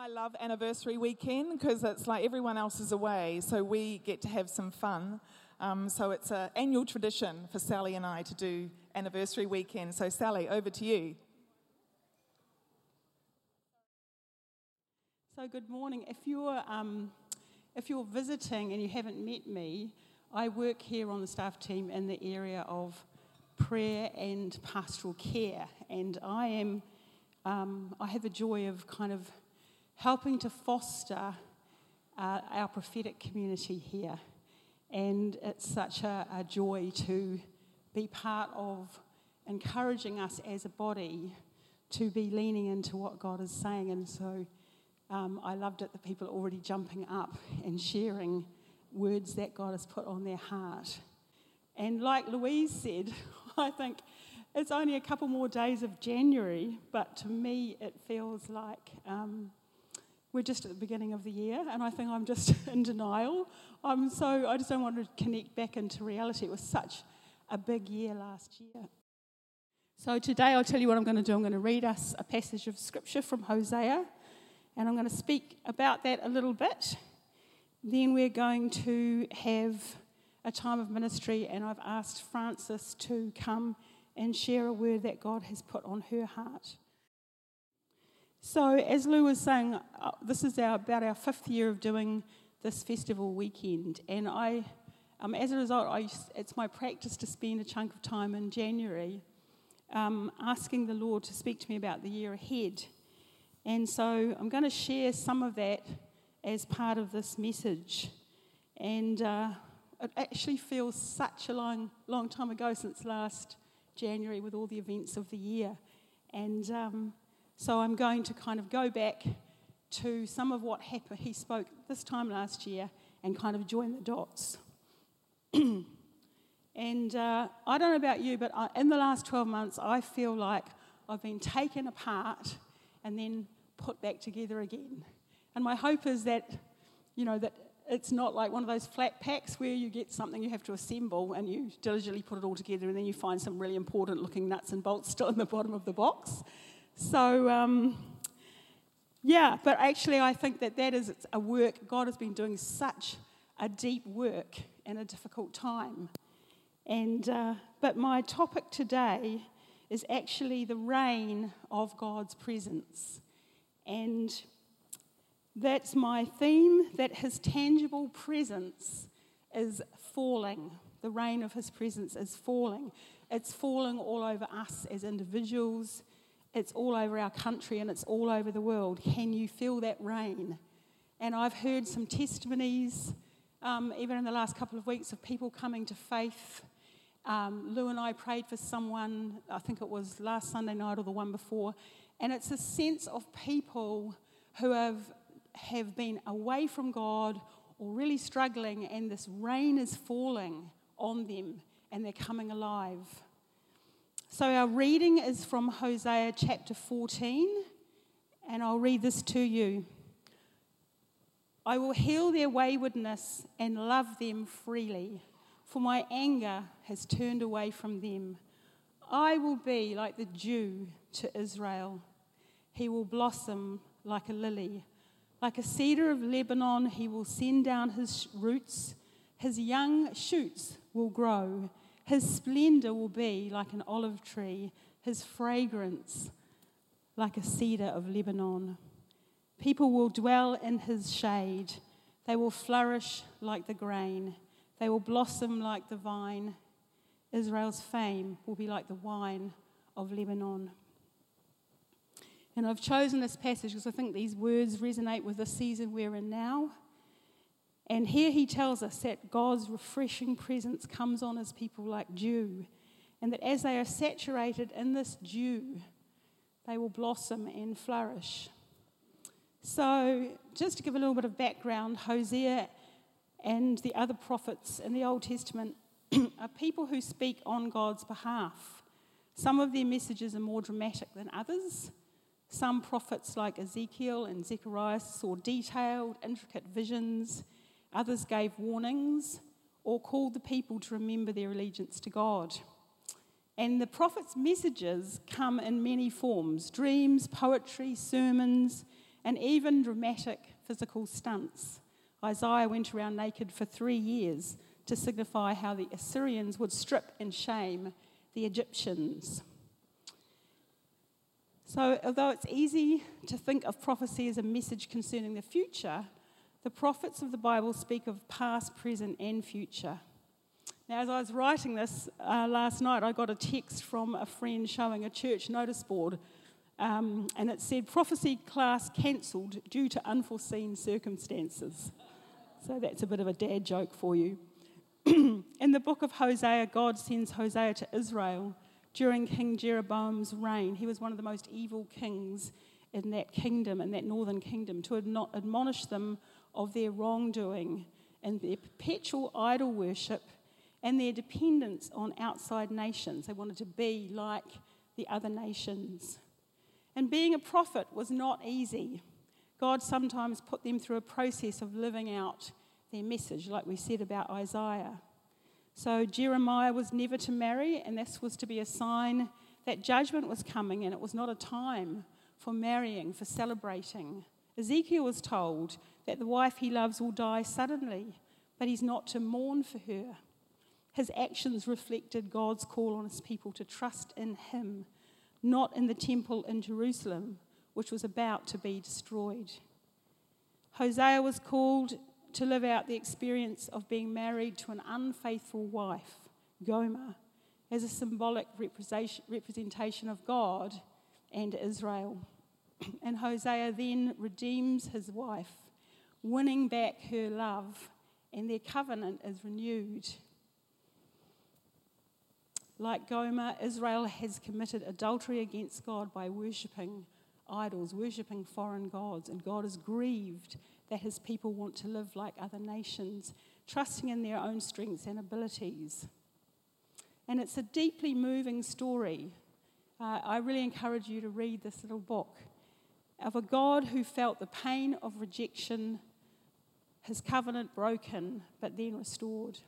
I love anniversary weekend because it's like everyone else is away, so we get to have some fun. Um, so it's an annual tradition for Sally and I to do anniversary weekend. So, Sally, over to you. So, good morning. If you're, um, if you're visiting and you haven't met me, I work here on the staff team in the area of prayer and pastoral care, and I am um, I have the joy of kind of helping to foster uh, our prophetic community here. And it's such a, a joy to be part of encouraging us as a body to be leaning into what God is saying. And so um, I loved it that people are already jumping up and sharing words that God has put on their heart. And like Louise said, I think it's only a couple more days of January, but to me it feels like um, we're just at the beginning of the year, and I think I'm just in denial. I'm so I just don't want to connect back into reality. It was such a big year last year. So today I'll tell you what I'm going to do. I'm going to read us a passage of scripture from Hosea, and I'm going to speak about that a little bit. Then we're going to have a time of ministry, and I've asked Frances to come and share a word that God has put on her heart. So, as Lou was saying, uh, this is our, about our fifth year of doing this festival weekend, and I, um, as a result, I, it's my practice to spend a chunk of time in January um, asking the Lord to speak to me about the year ahead. And so, I'm going to share some of that as part of this message. And uh, it actually feels such a long, long time ago since last January with all the events of the year. And um, so I'm going to kind of go back to some of what happened. He spoke this time last year and kind of join the dots. and uh, I don't know about you, but I, in the last 12 months, I feel like I've been taken apart and then put back together again. And my hope is that, you know, that it's not like one of those flat packs where you get something you have to assemble and you diligently put it all together and then you find some really important looking nuts and bolts still in the bottom of the box. So, um, yeah, but actually, I think that that is a work. God has been doing such a deep work in a difficult time. And, uh, but my topic today is actually the rain of God's presence. And that's my theme that his tangible presence is falling. The rain of his presence is falling. It's falling all over us as individuals, it's all over our country and it's all over the world. Can you feel that rain? And I've heard some testimonies, um, even in the last couple of weeks, of people coming to faith. Um, Lou and I prayed for someone, I think it was last Sunday night or the one before, and it's a sense of people who have, have been away from God or really struggling, and this rain is falling on them and they're coming alive. So, our reading is from Hosea chapter 14, and I'll read this to you. I will heal their waywardness and love them freely, for my anger has turned away from them. I will be like the dew to Israel. He will blossom like a lily. Like a cedar of Lebanon, he will send down his roots. His young shoots will grow his splendor will be like an olive tree, his fragrance like a cedar of Lebanon. People will dwell in his shade. They will flourish like the grain. They will blossom like the vine. Israel's fame will be like the wine of Lebanon. And I've chosen this passage because I think these words resonate with the season we're in now. And here he tells us that God's refreshing presence comes on as people like dew, and that as they are saturated in this dew, they will blossom and flourish. So, just to give a little bit of background, Hosea and the other prophets in the Old Testament are people who speak on God's behalf. Some of their messages are more dramatic than others. Some prophets, like Ezekiel and Zechariah, saw detailed, intricate visions Others gave warnings or called the people to remember their allegiance to God. And the prophet's messages come in many forms dreams, poetry, sermons, and even dramatic physical stunts. Isaiah went around naked for three years to signify how the Assyrians would strip and shame the Egyptians. So, although it's easy to think of prophecy as a message concerning the future, the prophets of the Bible speak of past, present, and future. Now, as I was writing this uh, last night, I got a text from a friend showing a church notice board, um, and it said, Prophecy class cancelled due to unforeseen circumstances. So that's a bit of a dad joke for you. In the book of Hosea, God sends Hosea to Israel during King Jeroboam's reign. He was one of the most evil kings in that kingdom, in that northern kingdom, to admonish them of their wrongdoing and their perpetual idol worship and their dependence on outside nations. They wanted to be like the other nations. And being a prophet was not easy. God sometimes put them through a process of living out their message, like we said about Isaiah. So Jeremiah was never to marry, and this was to be a sign that judgment was coming, and it was not a time for marrying, for celebrating. Ezekiel was told that the wife he loves will die suddenly, but he's not to mourn for her. His actions reflected God's call on his people to trust in him, not in the temple in Jerusalem, which was about to be destroyed. Hosea was called to live out the experience of being married to an unfaithful wife, Gomer, as a symbolic representation of God and Israel. And Hosea then redeems his wife, winning back her love, and their covenant is renewed. Like Gomer, Israel has committed adultery against God by worshipping idols, worshipping foreign gods, and God is grieved that his people want to live like other nations, trusting in their own strengths and abilities. And it's a deeply moving story. Uh, I really encourage you to read this little book of a God who felt the pain of rejection, his covenant broken, but then restored.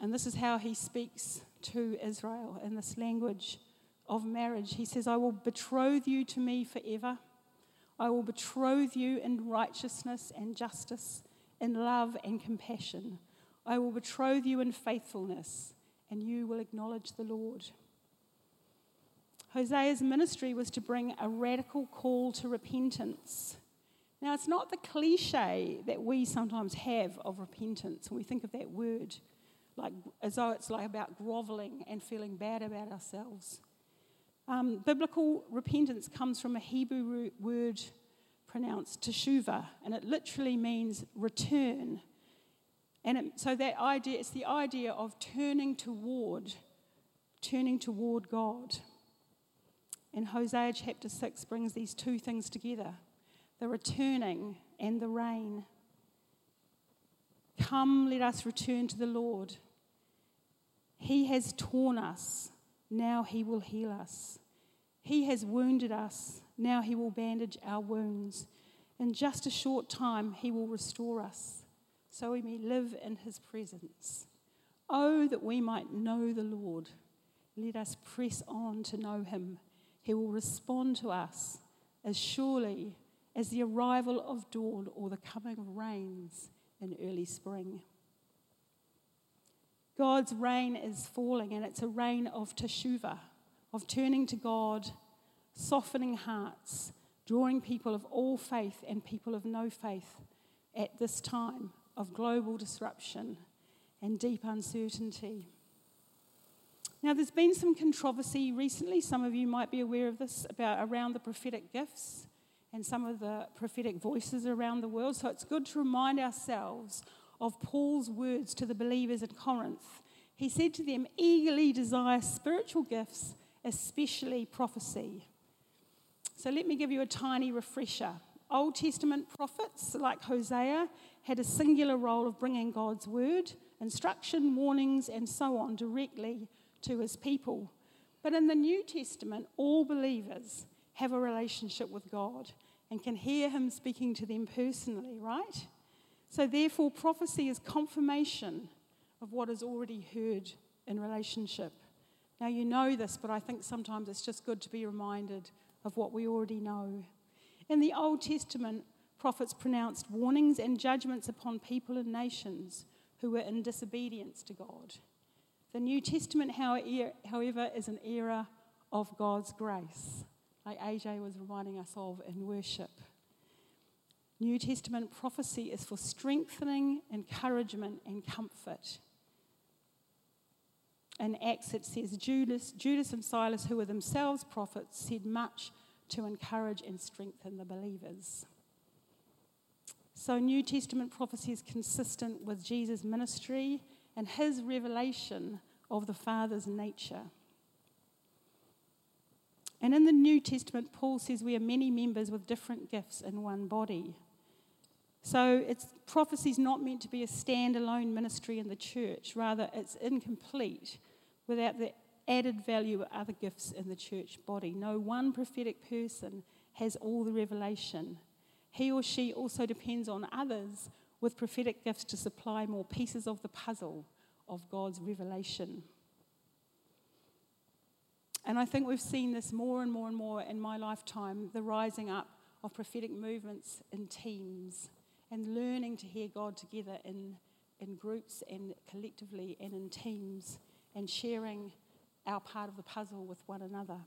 And this is how he speaks to Israel in this language of marriage. He says, I will betroth you to me forever. I will betroth you in righteousness and justice, in love and compassion. I will betroth you in faithfulness, and you will acknowledge the Lord. Hosea's ministry was to bring a radical call to repentance. Now, it's not the cliche that we sometimes have of repentance when we think of that word, like as though it's like about groveling and feeling bad about ourselves. Um, biblical repentance comes from a Hebrew word pronounced teshuva, and it literally means return. And it, so that idea, it's the idea of turning toward, turning toward God. And Hosea chapter 6 brings these two things together the returning and the rain. Come, let us return to the Lord. He has torn us now he will heal us. He has wounded us, now he will bandage our wounds. In just a short time, he will restore us, so we may live in his presence. Oh, that we might know the Lord. Let us press on to know him. He will respond to us as surely as the arrival of dawn or the coming of rains in early spring. God's rain is falling, and it's a rain of teshuva, of turning to God, softening hearts, drawing people of all faith and people of no faith at this time of global disruption and deep uncertainty. Now, there's been some controversy recently. Some of you might be aware of this about around the prophetic gifts and some of the prophetic voices around the world. So it's good to remind ourselves of Paul's words to the believers at Corinth. He said to them, eagerly desire spiritual gifts, especially prophecy. So let me give you a tiny refresher. Old Testament prophets like Hosea had a singular role of bringing God's word, instruction, warnings, and so on directly to his people. But in the New Testament, all believers have a relationship with God and can hear him speaking to them personally, right? So, therefore, prophecy is confirmation of what is already heard in relationship. Now, you know this, but I think sometimes it's just good to be reminded of what we already know. In the Old Testament, prophets pronounced warnings and judgments upon people and nations who were in disobedience to God. The New Testament, however, is an era of God's grace, like AJ was reminding us of in worship. New Testament prophecy is for strengthening, encouragement, and comfort. In Acts, it says Judas, Judas and Silas, who were themselves prophets, said much to encourage and strengthen the believers. So, New Testament prophecy is consistent with Jesus' ministry and his revelation of the Father's nature. And in the New Testament, Paul says we are many members with different gifts in one body. So it's prophecy is not meant to be a standalone ministry in the church. Rather, it's incomplete without the added value of other gifts in the church body. No one prophetic person has all the revelation. He or she also depends on others with prophetic gifts to supply more pieces of the puzzle of God's revelation. And I think we've seen this more and more and more in my lifetime the rising up of prophetic movements in teams and learning to hear God together in, in groups and collectively and in teams and sharing our part of the puzzle with one another.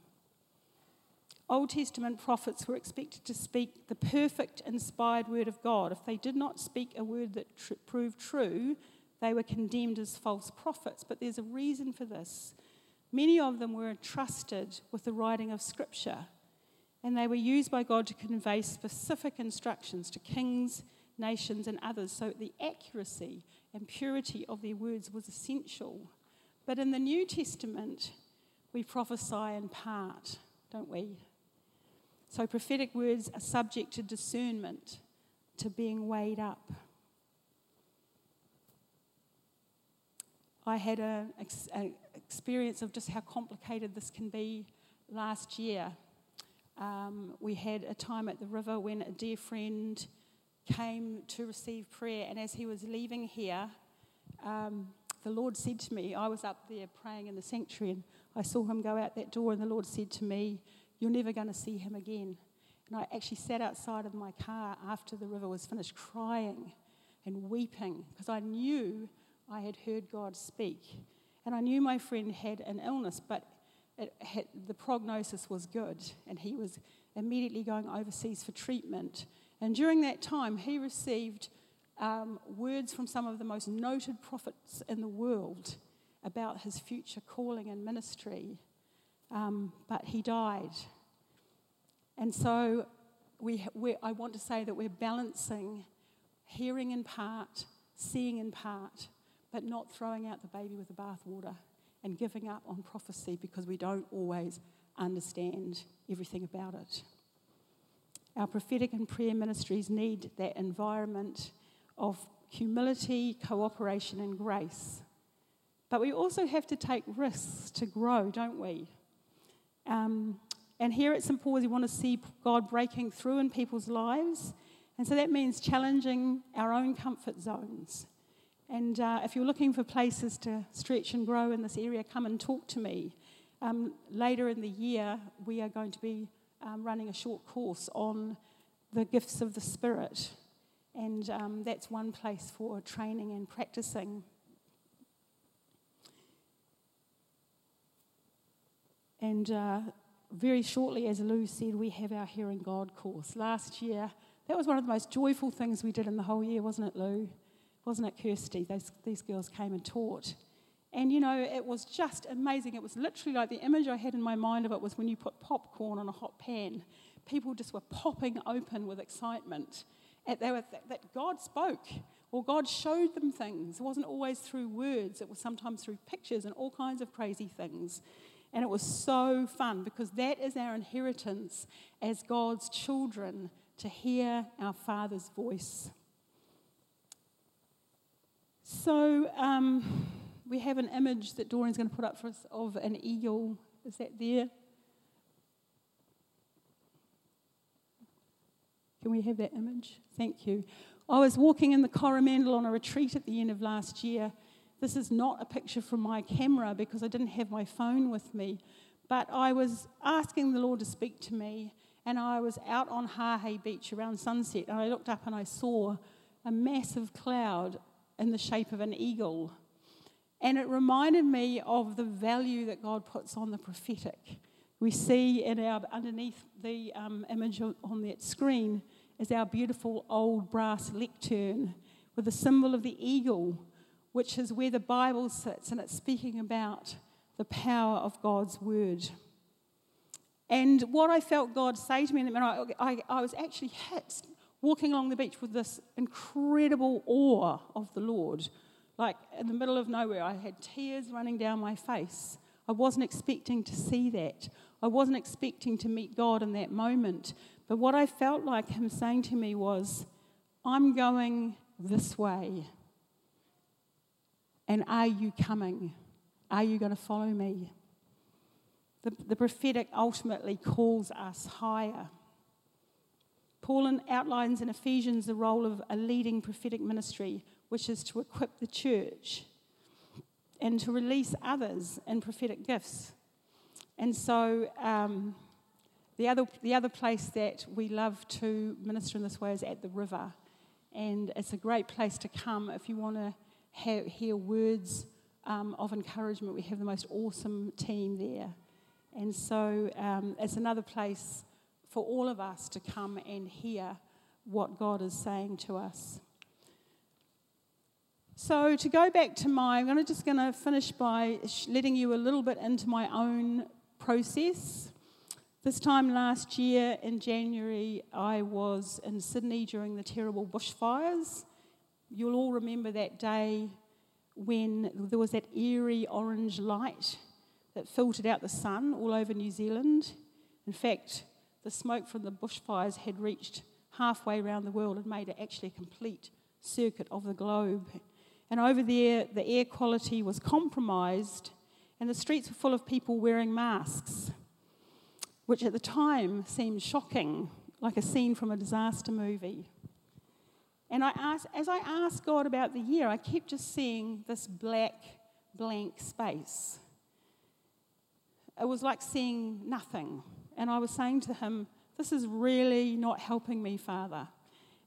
Old Testament prophets were expected to speak the perfect, inspired word of God. If they did not speak a word that tr- proved true, they were condemned as false prophets. But there's a reason for this. Many of them were entrusted with the writing of Scripture, and they were used by God to convey specific instructions to kings nations, and others. So the accuracy and purity of their words was essential. But in the New Testament, we prophesy in part, don't we? So prophetic words are subject to discernment, to being weighed up. I had an experience of just how complicated this can be last year. Um, we had a time at the river when a dear friend came to receive prayer, and as he was leaving here, um, the Lord said to me, I was up there praying in the sanctuary, and I saw him go out that door, and the Lord said to me, You're never going to see him again. And I actually sat outside of my car after the river was finished, crying and weeping, because I knew I had heard God speak. And I knew my friend had an illness, but had, the prognosis was good, and he was immediately going overseas for treatment. And during that time, he received um, words from some of the most noted prophets in the world about his future calling and ministry. Um, but he died. And so we, I want to say that we're balancing hearing in part, seeing in part, but not throwing out the baby with the bathwater and giving up on prophecy because we don't always understand everything about it. Our prophetic and prayer ministries need that environment of humility, cooperation, and grace. But we also have to take risks to grow, don't we? Um, and here at St. Paul's, we want to see God breaking through in people's lives. And so that means challenging our own comfort zones. And uh, if you're looking for places to stretch and grow in this area, come and talk to me. Um, later in the year, we are going to be um, running a short course on the gifts of the Spirit. And um, that's one place for training and practicing. And uh, very shortly, as Lou said, we have our Hearing God course. Last year, that was one of the most joyful things we did in the whole year, wasn't it, Lou? Wasn't it, Kirsty? These girls came and taught. And you know, it was just amazing. It was literally like the image I had in my mind of it was when you put popcorn on a hot pan. People just were popping open with excitement. At they that God spoke or God showed them things. It wasn't always through words, it was sometimes through pictures and all kinds of crazy things. And it was so fun because that is our inheritance as God's children to hear our Father's voice. So, um, we have an image that Doreen's going to put up for us of an eagle. Is that there? Can we have that image? Thank you. I was walking in the Coromandel on a retreat at the end of last year. This is not a picture from my camera because I didn't have my phone with me, but I was asking the Lord to speak to me, and I was out on Hahei Beach around sunset, and I looked up and I saw a massive cloud in the shape of an eagle. And it reminded me of the value that God puts on the prophetic. We see in our underneath the um, image on that screen is our beautiful old brass lectern with the symbol of the eagle, which is where the Bible sits, and it's speaking about the power of God's word. And what I felt God say to me, and I, I, I was actually hit walking along the beach with this incredible awe of the Lord. Like in the middle of nowhere, I had tears running down my face. I wasn't expecting to see that. I wasn't expecting to meet God in that moment. But what I felt like Him saying to me was, I'm going this way. And are you coming? Are you going to follow me? The, the prophetic ultimately calls us higher. Paul outlines in Ephesians the role of a leading prophetic ministry, which is to equip the church and to release others in prophetic gifts. And so, um, the, other, the other place that we love to minister in this way is at the river. And it's a great place to come if you want to hear words um, of encouragement. We have the most awesome team there. And so um, it's another place for all of us to come and hear what God is saying to us. So to go back to my, I'm gonna, just going to finish by letting you a little bit into my own process. This time last year in January, I was in Sydney during the terrible bushfires. You'll all remember that day when there was that eerie orange light that filtered out the sun all over New Zealand. In fact, the smoke from the bushfires had reached halfway around the world and made it actually a complete circuit of the globe. And over there, the air quality was compromised, and the streets were full of people wearing masks, which at the time seemed shocking, like a scene from a disaster movie. And I asked, as I asked God about the year, I kept just seeing this black, blank space. It was like seeing nothing. And I was saying to him, This is really not helping me, Father.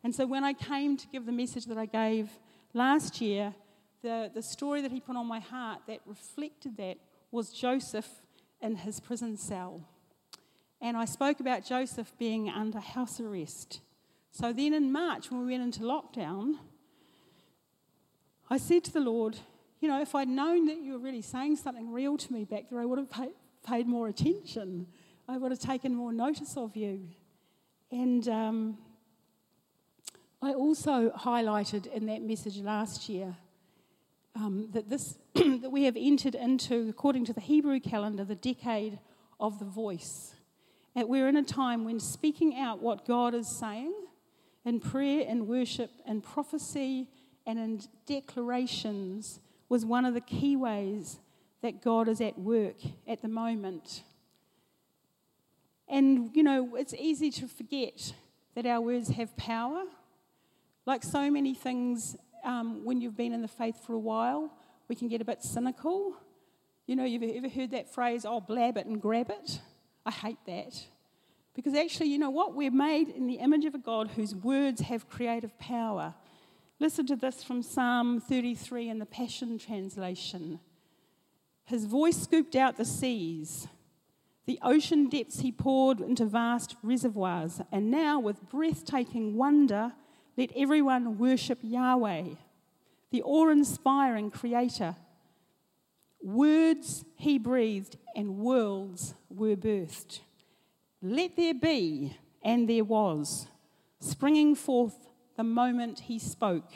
And so when I came to give the message that I gave last year, the, the story that he put on my heart that reflected that was Joseph in his prison cell. And I spoke about Joseph being under house arrest. So then in March, when we went into lockdown, I said to the Lord, You know, if I'd known that you were really saying something real to me back there, I would have paid, paid more attention. I would have taken more notice of you. And um, I also highlighted in that message last year um, that this that we have entered into, according to the Hebrew calendar, the decade of the voice. We're in a time when speaking out what God is saying in prayer and worship and prophecy and in declarations was one of the key ways that God is at work at the moment. And, you know, it's easy to forget that our words have power. Like so many things, um, when you've been in the faith for a while, we can get a bit cynical. You know, you've ever heard that phrase, oh, blab it and grab it? I hate that. Because actually, you know what? We're made in the image of a God whose words have creative power. Listen to this from Psalm 33 in the Passion Translation. His voice scooped out the seas. The ocean depths he poured into vast reservoirs. And now, with breathtaking wonder, let everyone worship Yahweh, the awe inspiring creator. Words he breathed, and worlds were birthed. Let there be, and there was, springing forth the moment he spoke,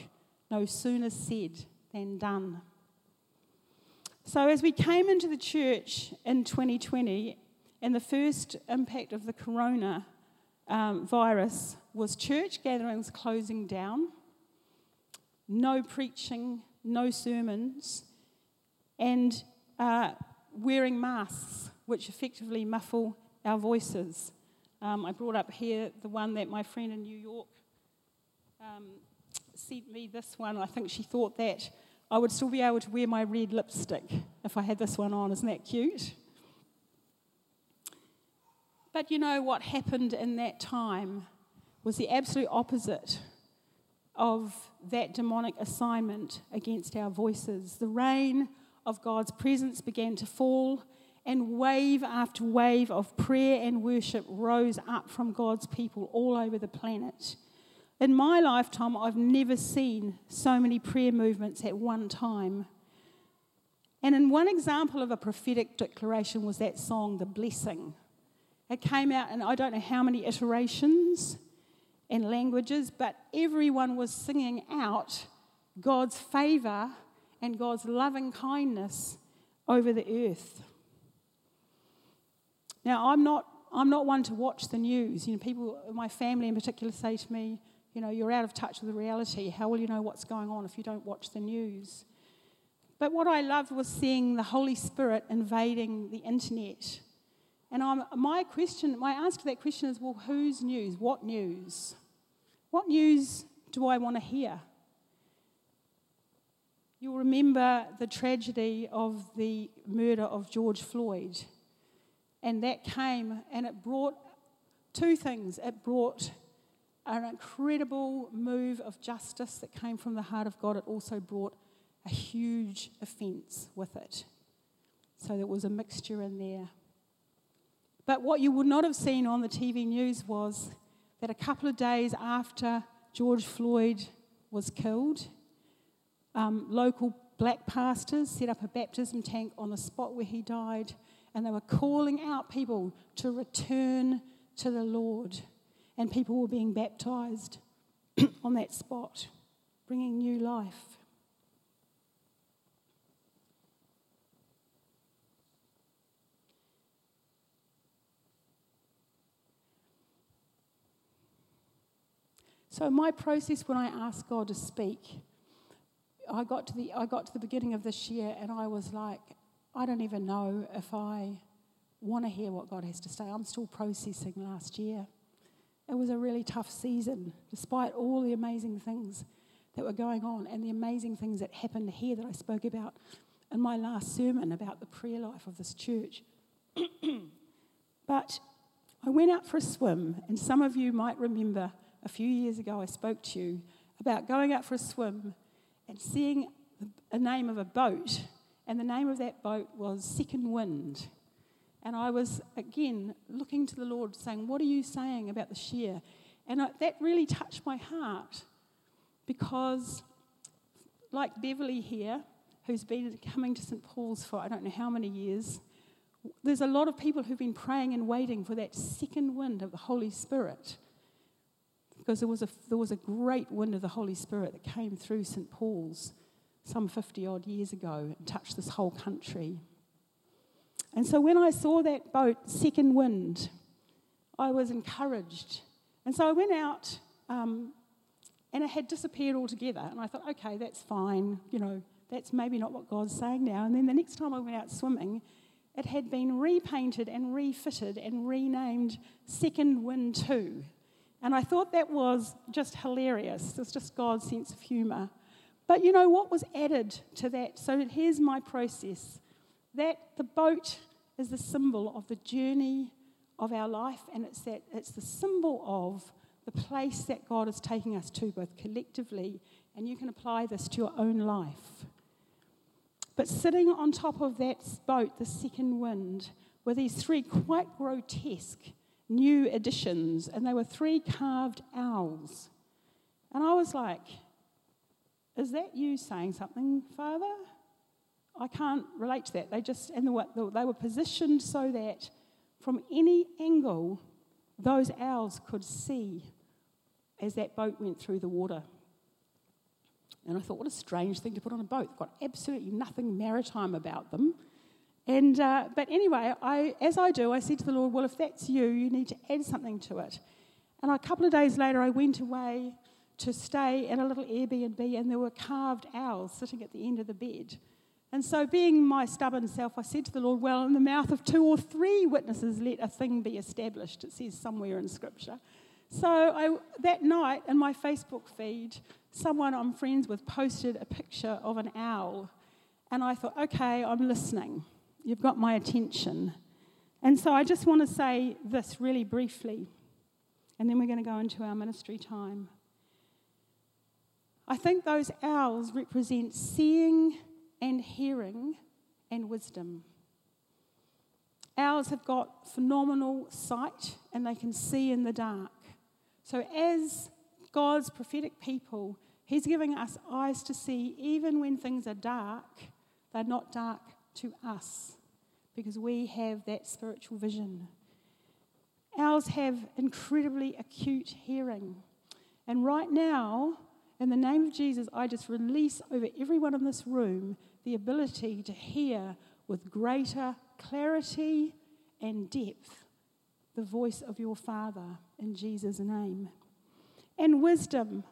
no sooner said than done. So, as we came into the church in 2020, and the first impact of the corona um, virus was church gatherings closing down, no preaching, no sermons, and uh, wearing masks, which effectively muffle our voices. Um, I brought up here the one that my friend in New York um, sent me this one. I think she thought that I would still be able to wear my red lipstick if I had this one on. Isn't that cute? But you know what happened in that time was the absolute opposite of that demonic assignment against our voices. The rain of God's presence began to fall, and wave after wave of prayer and worship rose up from God's people all over the planet. In my lifetime, I've never seen so many prayer movements at one time. And in one example of a prophetic declaration was that song, The Blessing. It came out in I don't know how many iterations and languages, but everyone was singing out God's favor and God's loving kindness over the earth. Now, I'm not, I'm not one to watch the news. You know, people, my family in particular, say to me, you know, you're out of touch with the reality. How will you know what's going on if you don't watch the news? But what I loved was seeing the Holy Spirit invading the internet. And I'm, my question, my answer to that question is well, whose news? What news? What news do I want to hear? You'll remember the tragedy of the murder of George Floyd. And that came and it brought two things. It brought an incredible move of justice that came from the heart of God. It also brought a huge offence with it. So there was a mixture in there. But what you would not have seen on the TV news was that a couple of days after George Floyd was killed, um, local black pastors set up a baptism tank on the spot where he died, and they were calling out people to return to the Lord. And people were being baptized on that spot, bringing new life. So my process when I asked God to speak, I got to the I got to the beginning of this year and I was like, I don't even know if I want to hear what God has to say. I'm still processing last year. It was a really tough season, despite all the amazing things that were going on and the amazing things that happened here that I spoke about in my last sermon about the prayer life of this church. but I went out for a swim, and some of you might remember a few years ago, I spoke to you about going out for a swim and seeing a name of a boat, and the name of that boat was Second Wind. And I was again looking to the Lord, saying, What are you saying about the shear? And I, that really touched my heart because, like Beverly here, who's been coming to St. Paul's for I don't know how many years, there's a lot of people who've been praying and waiting for that second wind of the Holy Spirit because there was, a, there was a great wind of the Holy Spirit that came through St. Paul's some 50 odd years ago and touched this whole country. And so when I saw that boat, Second Wind, I was encouraged. And so I went out um, and it had disappeared altogether. And I thought, okay, that's fine. You know, that's maybe not what God's saying now. And then the next time I went out swimming, it had been repainted and refitted and renamed Second Wind 2. And I thought that was just hilarious. It's just God's sense of humour. But you know what was added to that? So here's my process that the boat is the symbol of the journey of our life, and it's, that, it's the symbol of the place that God is taking us to, both collectively, and you can apply this to your own life. But sitting on top of that boat, the second wind, were these three quite grotesque new additions, and they were three carved owls. And I was like, Is that you saying something, Father? I can't relate to that. They just, and they were positioned so that from any angle, those owls could see as that boat went through the water. And I thought, what a strange thing to put on a boat. They've got absolutely nothing maritime about them. And, uh, but anyway, I, as I do, I said to the Lord, well, if that's you, you need to add something to it. And a couple of days later, I went away to stay in a little Airbnb, and there were carved owls sitting at the end of the bed. And so, being my stubborn self, I said to the Lord, Well, in the mouth of two or three witnesses, let a thing be established. It says somewhere in Scripture. So, I, that night in my Facebook feed, someone I'm friends with posted a picture of an owl. And I thought, Okay, I'm listening. You've got my attention. And so I just want to say this really briefly, and then we're going to go into our ministry time. I think those owls represent seeing and hearing and wisdom. Owls have got phenomenal sight and they can see in the dark. So, as God's prophetic people, He's giving us eyes to see even when things are dark, they're not dark to us because we have that spiritual vision. Owls have incredibly acute hearing. And right now, in the name of Jesus, I just release over everyone in this room the ability to hear with greater clarity and depth the voice of your Father in Jesus' name. And wisdom.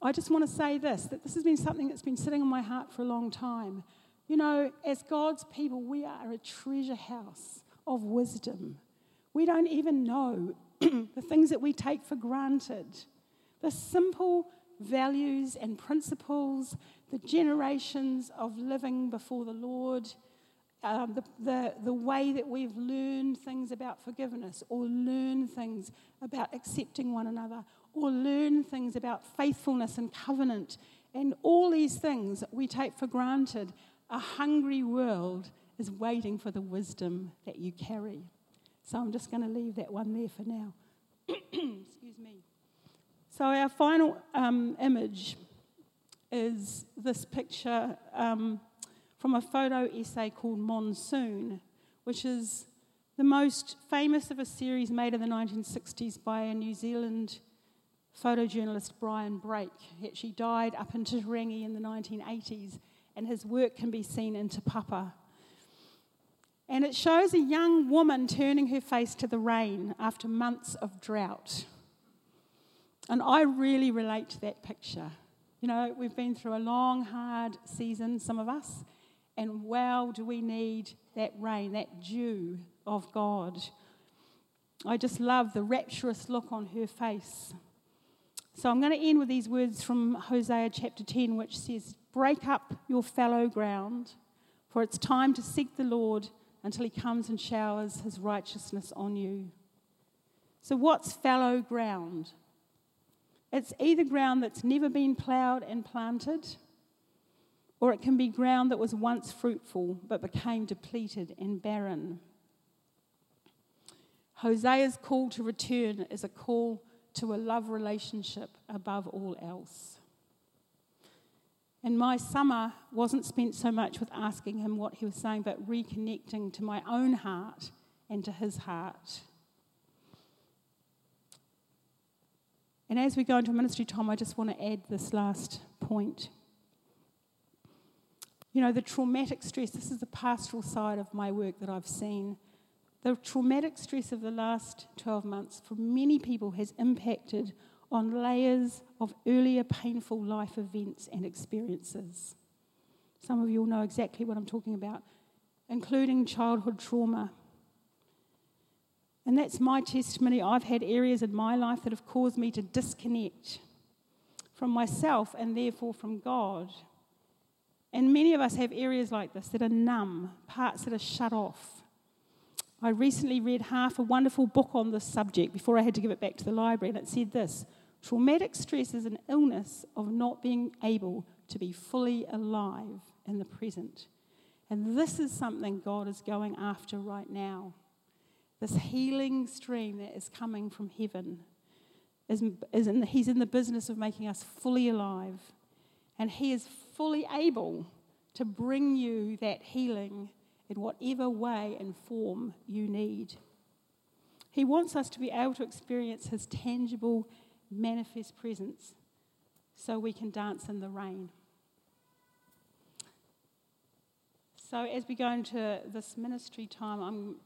I just want to say this that this has been something that's been sitting on my heart for a long time. You know, as God's people, we are a treasure house of wisdom. We don't even know the things that we take for granted. The simple values and principles, the generations of living before the Lord, um, the, the, the way that we've learned things about forgiveness, or learn things about accepting one another, or learn things about faithfulness and covenant, and all these things we take for granted. A hungry world is waiting for the wisdom that you carry. So I'm just going to leave that one there for now. Excuse me. So, our final um, image is this picture um, from a photo essay called Monsoon, which is the most famous of a series made in the 1960s by a New Zealand photojournalist, Brian Brake. He actually died up in Titirangi in the 1980s, and his work can be seen in Te Papa. And it shows a young woman turning her face to the rain after months of drought. And I really relate to that picture. You know, we've been through a long, hard season, some of us, and wow, do we need that rain, that dew of God. I just love the rapturous look on her face. So I'm going to end with these words from Hosea chapter 10, which says, Break up your fallow ground, for it's time to seek the Lord until he comes and showers his righteousness on you. So, what's fallow ground? It's either ground that's never been ploughed and planted, or it can be ground that was once fruitful but became depleted and barren. Hosea's call to return is a call to a love relationship above all else. And my summer wasn't spent so much with asking him what he was saying, but reconnecting to my own heart and to his heart. And as we go into ministry time, I just want to add this last point. You know, the traumatic stress, this is the pastoral side of my work that I've seen. The traumatic stress of the last 12 months for many people has impacted on layers of earlier painful life events and experiences. Some of you will know exactly what I'm talking about, including childhood trauma and that's my testimony. I've had areas in my life that have caused me to disconnect from myself and therefore from God. And many of us have areas like this that are numb, parts that are shut off. I recently read half a wonderful book on this subject before I had to give it back to the library, and it said this Traumatic stress is an illness of not being able to be fully alive in the present. And this is something God is going after right now this healing stream that is coming from heaven. Is, is in, he's in the business of making us fully alive. And He is fully able to bring you that healing in whatever way and form you need. He wants us to be able to experience His tangible, manifest presence so we can dance in the rain. So, as we go into this ministry time, I'm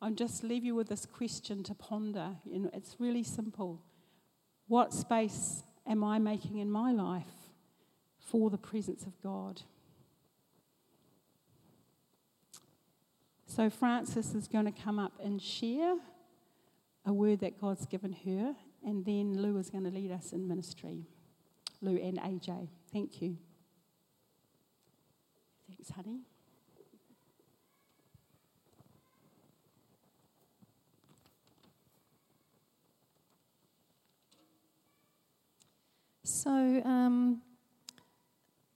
I'll just leave you with this question to ponder. You know, it's really simple. What space am I making in my life for the presence of God? So, Frances is going to come up and share a word that God's given her, and then Lou is going to lead us in ministry. Lou and AJ. Thank you. Thanks, honey. So, um,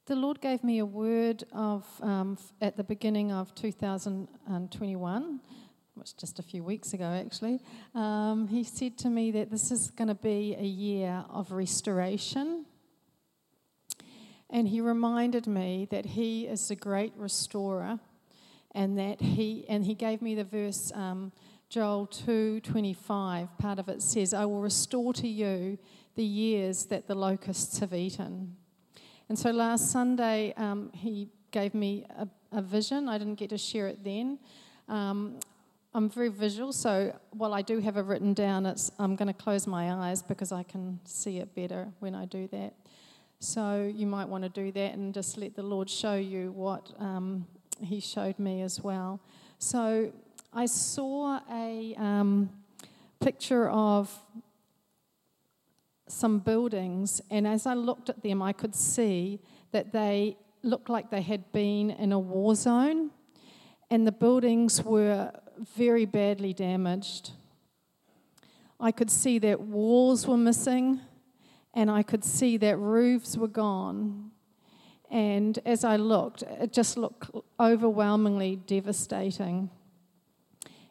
the Lord gave me a word of um, at the beginning of 2021 just a few weeks ago actually. Um, he said to me that this is going to be a year of restoration. And he reminded me that he is the great restorer, and that he and he gave me the verse um, Joel 2:25. Part of it says, "I will restore to you the years that the locusts have eaten." And so last Sunday, um, he gave me a, a, vision. I didn't get to share it then. Um, I'm very visual, so while I do have it written down, it's, I'm going to close my eyes because I can see it better when I do that. So you might want to do that and just let the Lord show you what um, He showed me as well. So I saw a um, picture of some buildings, and as I looked at them, I could see that they looked like they had been in a war zone, and the buildings were very badly damaged. I could see that walls were missing, and I could see that roofs were gone. And as I looked, it just looked overwhelmingly devastating.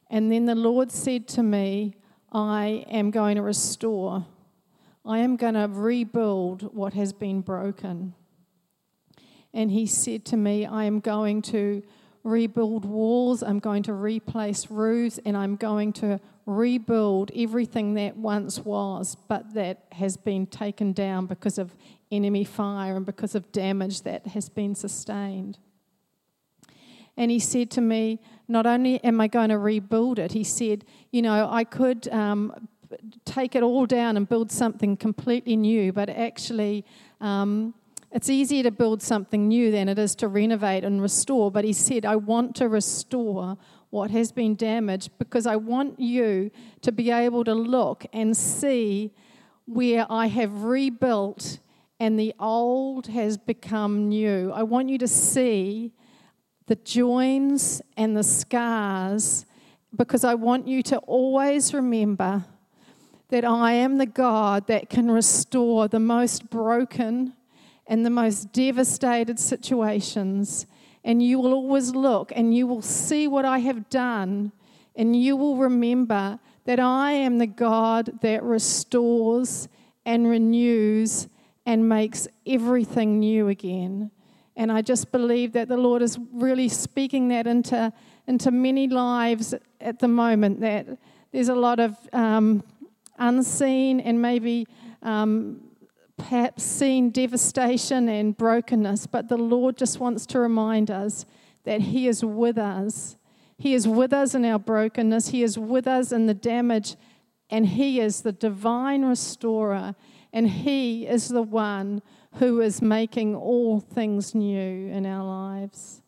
And then the Lord said to me, I am going to restore I am going to rebuild what has been broken. And he said to me, I am going to rebuild walls, I'm going to replace roofs, and I'm going to rebuild everything that once was, but that has been taken down because of enemy fire and because of damage that has been sustained. And he said to me, Not only am I going to rebuild it, he said, You know, I could um, take it all down and build something completely new, but actually, um, it's easier to build something new than it is to renovate and restore. But he said, I want to restore what has been damaged because I want you to be able to look and see where I have rebuilt and the old has become new. I want you to see the joins and the scars because I want you to always remember that I am the God that can restore the most broken and the most devastated situations. And you will always look and you will see what I have done, and you will remember that I am the God that restores and renews and makes everything new again. And I just believe that the Lord is really speaking that into, into many lives at the moment, that there's a lot of. Um, unseen and maybe um, perhaps seen devastation and brokenness, but the Lord just wants to remind us that He is with us. He is with us in our brokenness, He is with us in the damage, and He is the divine restorer, and He is the one who is making all things new in our lives.